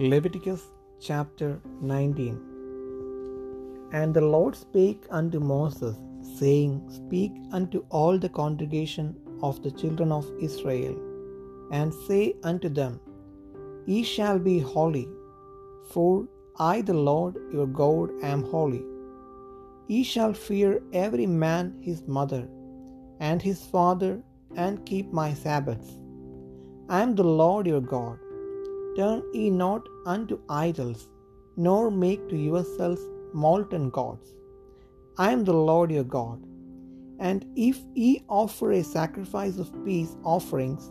Leviticus chapter 19 And the Lord spake unto Moses, saying, Speak unto all the congregation of the children of Israel, and say unto them, Ye shall be holy, for I, the Lord your God, am holy. Ye shall fear every man his mother, and his father, and keep my Sabbaths. I am the Lord your God. Turn ye not unto idols, nor make to yourselves molten gods. I am the Lord your God. And if ye offer a sacrifice of peace offerings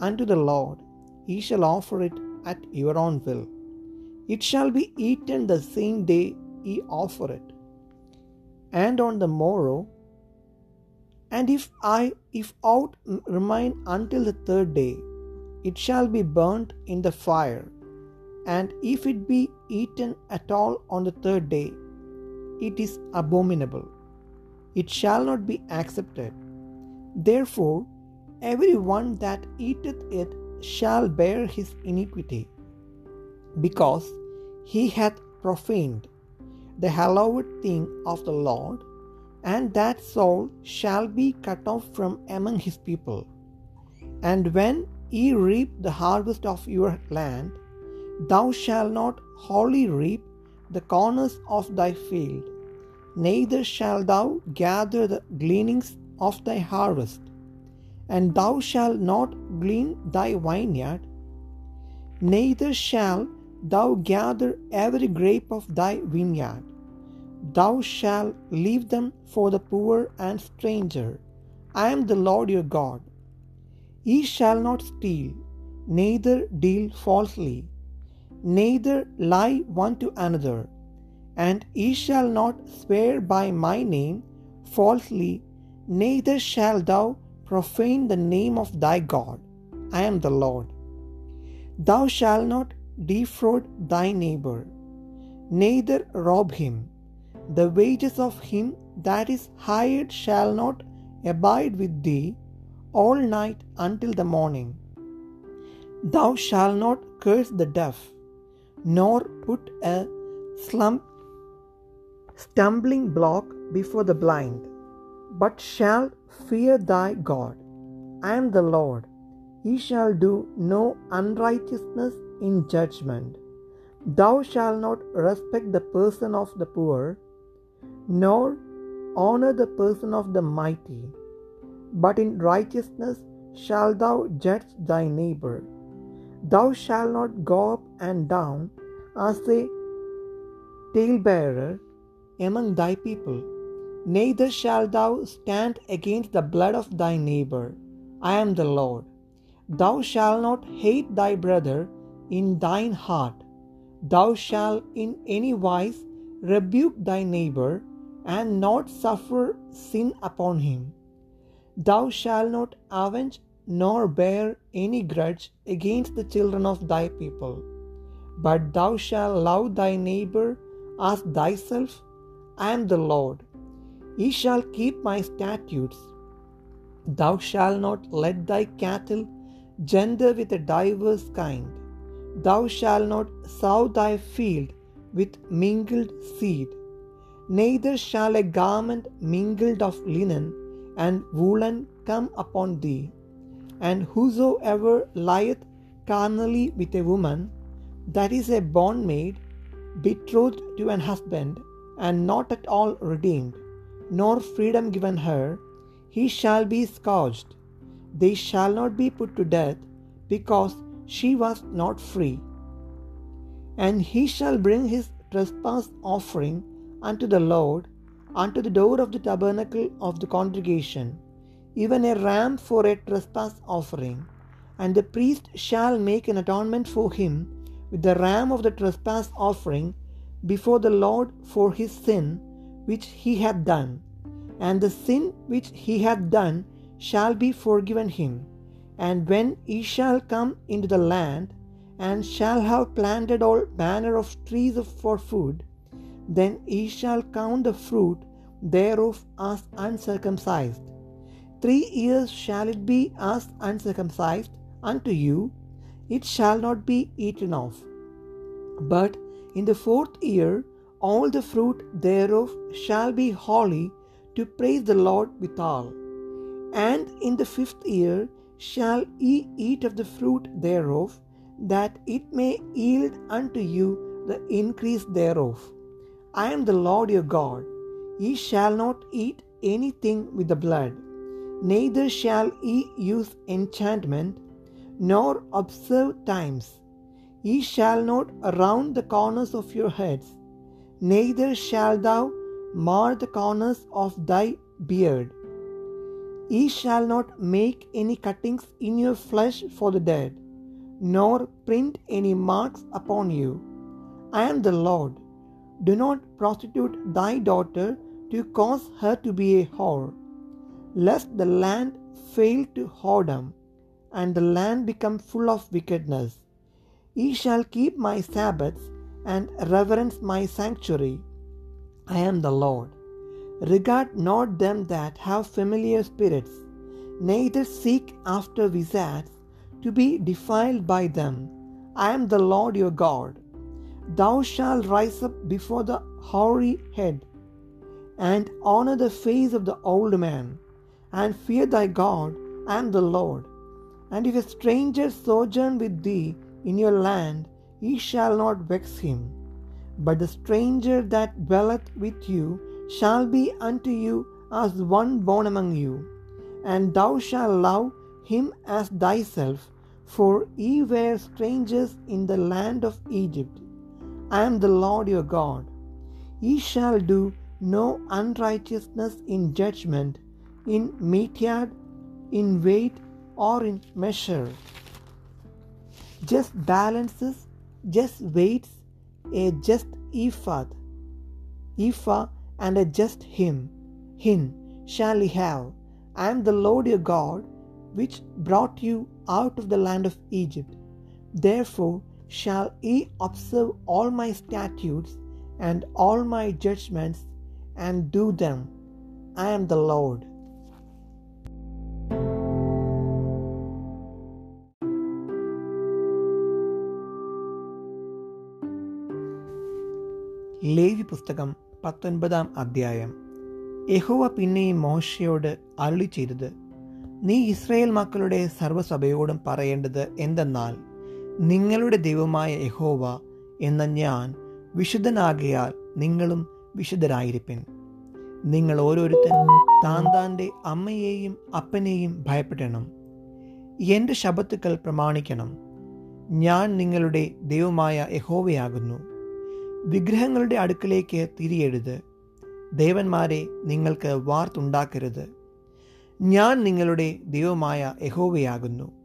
unto the Lord, ye shall offer it at your own will. It shall be eaten the same day ye offer it, and on the morrow. And if I, if out remain until the third day, it shall be burnt in the fire. And if it be eaten at all on the third day, it is abominable. It shall not be accepted. Therefore, every one that eateth it shall bear his iniquity, because he hath profaned the hallowed thing of the Lord, and that soul shall be cut off from among his people. And when ye reap the harvest of your land, thou shalt not wholly reap the corners of thy field, neither shalt thou gather the gleanings of thy harvest, and thou shalt not glean thy vineyard, neither shalt thou gather every grape of thy vineyard. Thou shalt leave them for the poor and stranger. I am the Lord your God. Ye shall not steal, neither deal falsely, neither lie one to another, and ye shall not swear by my name falsely, neither shalt thou profane the name of thy God. I am the Lord. Thou shalt not defraud thy neighbor, neither rob him. The wages of him that is hired shall not abide with thee all night until the morning. Thou shalt not curse the deaf, nor put a slump stumbling block before the blind, but shalt fear thy God. I am the Lord. He shall do no unrighteousness in judgment. Thou shalt not respect the person of the poor, nor honor the person of the mighty but in righteousness shalt thou judge thy neighbor. Thou shalt not go up and down as a talebearer among thy people, neither shalt thou stand against the blood of thy neighbor. I am the Lord. Thou shalt not hate thy brother in thine heart. Thou shalt in any wise rebuke thy neighbor, and not suffer sin upon him. Thou shalt not avenge nor bear any grudge against the children of thy people, but thou shalt love thy neighbor as thyself. I am the Lord. Ye shall keep my statutes. Thou shalt not let thy cattle gender with a diverse kind. Thou shalt not sow thy field with mingled seed. Neither shall a garment mingled of linen and woolen come upon thee. And whosoever lieth carnally with a woman, that is a bondmaid, betrothed to an husband, and not at all redeemed, nor freedom given her, he shall be scourged. They shall not be put to death, because she was not free. And he shall bring his trespass offering unto the Lord unto the door of the tabernacle of the congregation, even a ram for a trespass offering. And the priest shall make an atonement for him with the ram of the trespass offering before the Lord for his sin which he hath done. And the sin which he hath done shall be forgiven him. And when he shall come into the land, and shall have planted all manner of trees for food, then ye shall count the fruit thereof as uncircumcised. Three years shall it be as uncircumcised unto you, it shall not be eaten of. But in the fourth year, all the fruit thereof shall be holy to praise the Lord withal. And in the fifth year shall ye eat of the fruit thereof, that it may yield unto you the increase thereof. I am the Lord your God. Ye shall not eat anything with the blood, neither shall ye use enchantment, nor observe times. Ye shall not round the corners of your heads, neither shalt thou mar the corners of thy beard. Ye shall not make any cuttings in your flesh for the dead, nor print any marks upon you. I am the Lord. Do not prostitute thy daughter to cause her to be a whore, lest the land fail to whoredom, and the land become full of wickedness. Ye shall keep my Sabbaths and reverence my sanctuary. I am the Lord. Regard not them that have familiar spirits, neither seek after wizards to be defiled by them. I am the Lord your God. Thou shalt rise up before the hoary head, and honor the face of the old man, and fear thy God. and the Lord. And if a stranger sojourn with thee in your land, ye shall not vex him. But the stranger that dwelleth with you shall be unto you as one born among you, and thou shalt love him as thyself, for ye were strangers in the land of Egypt. I am the Lord your God. Ye shall do no unrighteousness in judgment, in meteyard, in weight, or in measure. Just balances, just weights, a just ephah, ephah, and a just him, hin shall ye have. I am the Lord your God, which brought you out of the land of Egypt. Therefore shall ye observe all my statutes and all my judgments, and do them. I am the Lord. Levi പുസ്തകം പത്തൊൻപതാം അധ്യായം യഹോവ പിന്നെയും മോശയോട് അരുളി ചെയ്തത് നീ Israel മക്കളുടെ സർവസഭയോടും പറയേണ്ടത് എന്തെന്നാൽ നിങ്ങളുടെ ദൈവമായ യഹോവ എന്ന ഞാൻ വിശുദ്ധനാകയാൽ നിങ്ങളും വിശുദ്ധരായിരിപ്പിൻ. നിങ്ങൾ ഓരോരുത്തൻ താൻ താന്റെ അമ്മയെയും അപ്പനെയും ഭയപ്പെടണം. എന്റെ ശബത്തുക്കൾ പ്രമാണിക്കണം. ഞാൻ നിങ്ങളുടെ ദൈവമായ യഹോവയാകുന്നു. വിഗ്രഹങ്ങളുടെ അടുക്കലേക്ക് തിരിയരുത്. ദേവന്മാരെ നിങ്ങൾക്ക് വാർത്തുണ്ടാക്കരുത്. ഞാൻ നിങ്ങളുടെ ദൈവമായ യഹോവയാകുന്നു.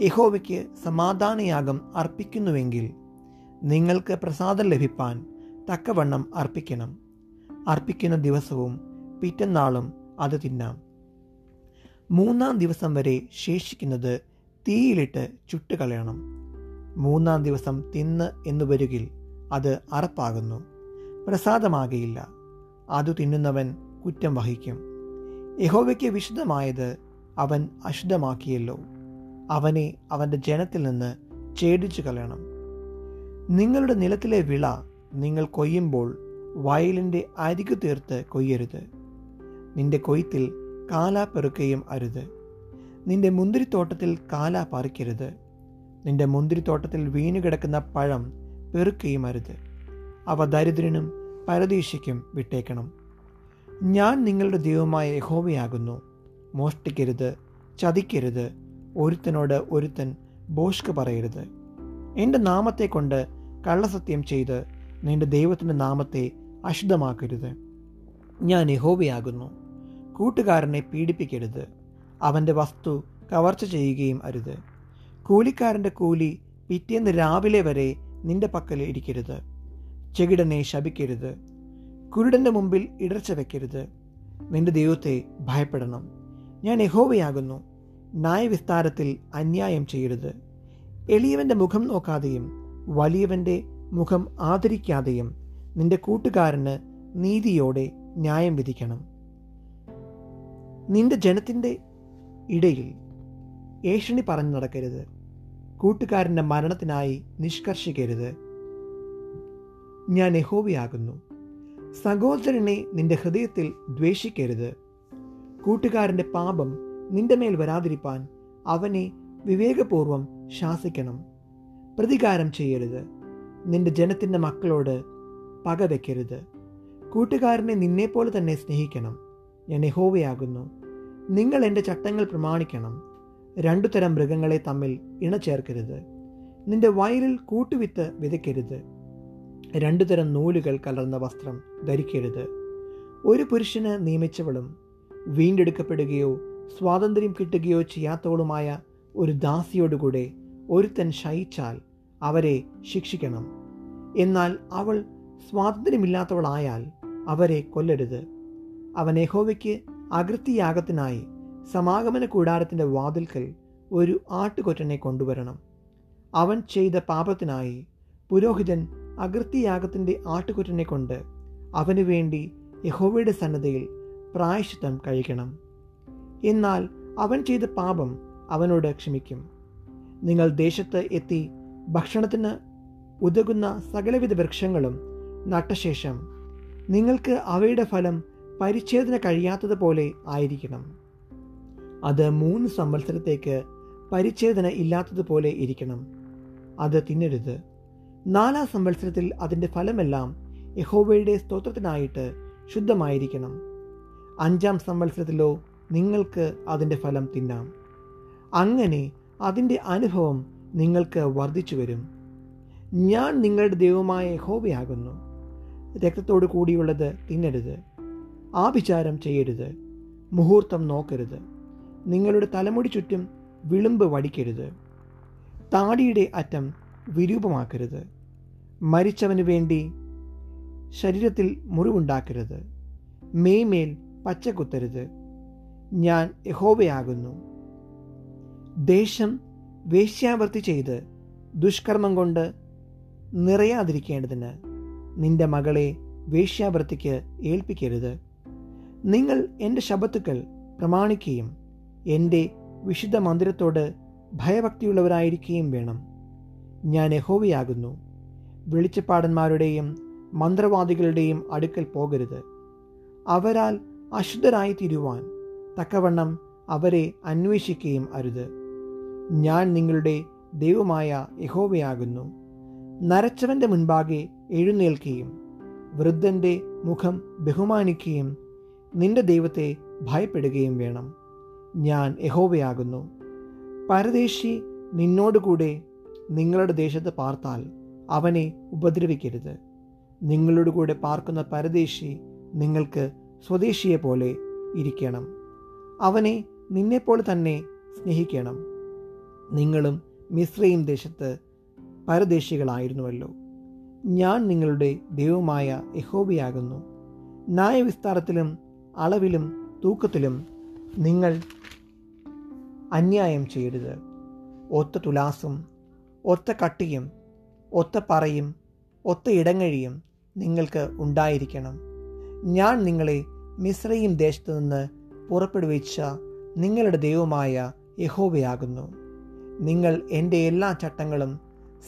യഹോവയ്ക്ക് സമാധാനയാഗം അർപ്പിക്കുന്നുവെങ്കിൽ നിങ്ങൾക്ക് പ്രസാദം ലഭിപ്പാൻ തക്കവണ്ണം അർപ്പിക്കണം. അർപ്പിക്കുന്ന ദിവസവും പിറ്റന്നാളും അത് തിന്നാം. മൂന്നാം ദിവസം വരെ ശേഷിക്കുന്നത് തീയിലിട്ട് ചുട്ടുകളയണം. മൂന്നാം ദിവസം തിന്ന് എന്നു വരുകിൽ അത് അറപ്പാകുന്നു. പ്രസാദമാകയില്ല. അത് തിന്നുന്നവൻ കുറ്റം വഹിക്കും. യഹോവയ്ക്ക് വിശുദ്ധമായത് അവൻ അശുദ്ധമാക്കിയല്ലോ. അവനെ അവന്റെ ജനത്തിൽ നിന്ന് ഛേദിച്ചു കളയണം. നിങ്ങളുടെ നിലത്തിലെ വിള നിങ്ങൾ കൊയ്യുമ്പോൾ വയലിന്റെ അരികു തീർത്ത് കൊയ്യരുത്. നിന്റെ കൊയ്ത്തിൽ കാല പെറുക്കുകയും അരുത്. നിന്റെ മുന്തിരിത്തോട്ടത്തിൽ കാല പറിക്കരുത്. നിന്റെ മുന്തിരിത്തോട്ടത്തിൽ വീണുകിടക്കുന്ന പഴം പെറുക്കുകയും അരുത്. അവ ദരിദ്രനും പരദേശിക്കും വിട്ടേക്കണം. ഞാൻ നിങ്ങളുടെ ദൈവമായ യഹോവയാകുന്നു. മോഷ്ടിക്കരുത് ചതിക്കരുത് ഒരുത്തനോട് ഒരുത്തൻ ബോഷ്ക്ക് പറയരുത്. എന്റെ നാമത്തെ കൊണ്ട് കള്ളസത്യം ചെയ്ത് നിന്റെ ദൈവത്തിന്റെ നാമത്തെ അശുദ്ധമാക്കരുത്. ഞാൻ യഹോവയാകുന്നു. കൂട്ടുകാരനെ പീഡിപ്പിക്കരുത്. അവന്റെ വസ്തു കവർച്ച ചെയ്യുകയും അരുത്. കൂലിക്കാരന്റെ കൂലി പിറ്റേന്ന് രാവിലെ വരെ നിന്റെ പക്കൽ ഇരിക്കരുത്. ചെകിടനെ ശപിക്കരുത്. കുരുടന്റെ മുമ്പിൽ ഇടർച്ച വയ്ക്കരുത് നിന്റെ ദൈവത്തെ ഭയപ്പെടണം. ഞാൻ യഹോവയാകുന്നു. ന്യായവിസ്താരത്തിൽ അന്യായം ചെയ്യരുത്. എളിയവന്റെ മുഖം നോക്കാതെയും വലിയവന്റെ മുഖം ആദരിക്കാതെയും നിന്റെ കൂട്ടുകാരന് നീതിയോടെ ന്യായം വിധിക്കണം. നിന്റെ ജനത്തിന്റെ ഇടയിൽ ഏഷണി പറഞ്ഞു നടക്കരുത്. കൂട്ടുകാരന്റെ മരണത്തിനായി നിഷ്കർഷിക്കരുത്. ഞാൻ യഹോവയാകുന്നു. സഹോദരനെ നിന്റെ ഹൃദയത്തിൽ ദ്വേഷിക്കരുത്. കൂട്ടുകാരന്റെ പാപം നിന്റെ മേൽ വരാതിരിപ്പാൻ അവനെ വിവേകപൂർവം ശാസിക്കണം. പ്രതികാരം ചെയ്യരുത്. നിന്റെ ജനത്തിന്റെ മക്കളോട് പക വയ്ക്കരുത് കൂട്ടുകാരനെ നിന്നെപ്പോലെ തന്നെ സ്നേഹിക്കണം. ഞാൻ യഹോവയാകുന്നു. നിങ്ങൾ എന്റെ ചട്ടങ്ങൾ പ്രമാണിക്കണം. രണ്ടു തരം മൃഗങ്ങളെ തമ്മിൽ ഇണചേർക്കരുത്. നിന്റെ വയലിൽ കൂട്ടുവിത്ത് വിതയ്ക്കരുത്. രണ്ടു തരം നൂലുകൾ കലർന്ന വസ്ത്രം ധരിക്കരുത്. ഒരു പുരുഷന് നിയമിച്ചവളും വീണ്ടെടുക്കപ്പെടുകയോ സ്വാതന്ത്ര്യം കിട്ടുകയോ ചെയ്യാത്തവളുമായ ഒരു ദാസിയോടുകൂടെ ഒരുത്തൻ ശയിച്ചാൽ അവരെ ശിക്ഷിക്കണം. എന്നാൽ അവൾ സ്വാതന്ത്ര്യമില്ലാത്തവളായാൽ അവരെ കൊല്ലരുത്. അവൻ യഹോവയ്ക്ക് അകൃത്യയാഗത്തിനായി സമാഗമന കൂടാരത്തിന്റെ വാതിൽക്കൽ ഒരു ആട്ടുകൊറ്റനെ കൊണ്ടുവരണം. അവൻ ചെയ്ത പാപത്തിനായി പുരോഹിതൻ അകൃത്യയാഗത്തിന്റെ ആട്ടുകൊറ്റനെ കൊണ്ട് അവന് വേണ്ടി യഹോവയുടെ സന്നദ്ധയിൽ പ്രായശ്ചിത്തം കഴിക്കണം. എന്നാൽ അവൻ ചെയ്ത പാപം അവനോട് ക്ഷമിക്കും. നിങ്ങൾ ദേശത്ത് എത്തി ഭക്ഷണത്തിന് ഉതകുന്ന സകലവിധ വൃക്ഷങ്ങളും നട്ടശേഷം നിങ്ങൾക്ക് അവയുടെ ഫലം പരിച്ഛേദന കഴിയാത്തതുപോലെ ആയിരിക്കണം. അത് മൂന്ന് സംവത്സരത്തേക്ക് പരിച്ഛേദന ഇല്ലാത്തതുപോലെ ഇരിക്കണം. അത് തിന്നരുത്. നാലാം സംവത്സരത്തിൽ അതിന്റെ ഫലമെല്ലാം യഹോവയുടെ സ്തോത്രത്തിനായിട്ട് ശുദ്ധമായിരിക്കണം. അഞ്ചാം സംവത്സരത്തിലോ നിങ്ങൾക്ക് അതിന്റെ ഫലം തിന്നാം. അങ്ങനെ അതിന്റെ അനുഭവം നിങ്ങൾക്ക് വർദ്ധിച്ചു വരും. ഞാൻ നിങ്ങളുടെ ദൈവമായ ഹോബിയാകുന്നു രക്തത്തോടു കൂടിയുള്ളത് തിന്നരുത്. ആഭിചാരം ചെയ്യരുത്. മുഹൂർത്തം നോക്കരുത്. നിങ്ങളുടെ തലമുടി ചുറ്റും വിളുമ്പ് വടിക്കരുത്. താടിയുടെ അറ്റം വിരൂപമാക്കരുത്. മരിച്ചവന് വേണ്ടി ശരീരത്തിൽ മുറിവുണ്ടാക്കരുത്. മേയ്മേൽ പച്ച കുത്തരുത്. ഞാൻ യഹോബയാകുന്നു ദേശം വേശ്യാവൃത്തി ചെയ്ത് ദുഷ്കർമ്മം കൊണ്ട് നിറയാതിരിക്കേണ്ടതിന് നിന്റെ മകളെ വേശ്യാവൃത്തിക്ക് ഏൽപ്പിക്കരുത്. നിങ്ങൾ എന്റെ ശബത്തുക്കൾ പ്രമാണിക്കുകയും എന്റെ വിശുദ്ധ മന്ദിരത്തോട് ഭയഭക്തിയുള്ളവരായിരിക്കുകയും വേണം. ഞാൻ യഹോവയാകുന്നു. വെളിച്ചപ്പാടന്മാരുടെയും മന്ത്രവാദികളുടെയും അടുക്കൽ പോകരുത്. അവരാൽ അശുദ്ധരായി തീരുവാൻ തക്കവണ്ണം അവരെ അന്വേഷിക്കുകയും അരുത്. ഞാൻ നിങ്ങളുടെ ദൈവമായ യഹോവയാകുന്നു. നരച്ചവന്റെ മുൻപാകെ എഴുന്നേൽക്കുകയും വൃദ്ധന്റെ മുഖം ബഹുമാനിക്കുകയും നിന്റെ ദൈവത്തെ ഭയപ്പെടുകയും വേണം. ഞാൻ യഹോവയാകുന്നു. പരദേശി നിന്നോടുകൂടെ നിങ്ങളുടെ ദേശത്ത് പാർത്താൽ അവനെ ഉപദ്രവിക്കരുത്. നിങ്ങളുടെ കൂടെ പാർക്കുന്ന പരദേശി നിങ്ങൾക്ക് സ്വദേശിയെ പോലെ ഇരിക്കണം. അവനെ നിന്നെപ്പോലെ തന്നെ സ്നേഹിക്കണം. നിങ്ങളും മിശ്രയും ദേശത്ത് പരദേശികളായിരുന്നുവല്ലോ. ഞാൻ നിങ്ങളുടെ ദൈവമായ യഹോബിയാകുന്നു ന്യായവിസ്താരത്തിലും അളവിലും തൂക്കത്തിലും നിങ്ങൾ അന്യായം ചെയ്യരുത്. ഒത്ത തുലാസും ഒത്ത കട്ടിയും ഒത്ത പറയും ഒത്ത ഇടങ്ങഴിയും നിങ്ങൾക്ക് ഉണ്ടായിരിക്കണം. ഞാൻ നിങ്ങളെ മിശ്രയും ദേശത്തു നിന്ന് പുറപ്പെടുവിച്ച നിങ്ങളുടെ ദൈവമായ യഹോവയാകുന്നു. നിങ്ങൾ എന്റെ എല്ലാ ചട്ടങ്ങളും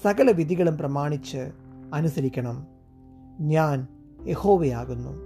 സകല വിധികളും പ്രമാണിച്ച് അനുസരിക്കണം. ഞാൻ യഹോവയാകുന്നു.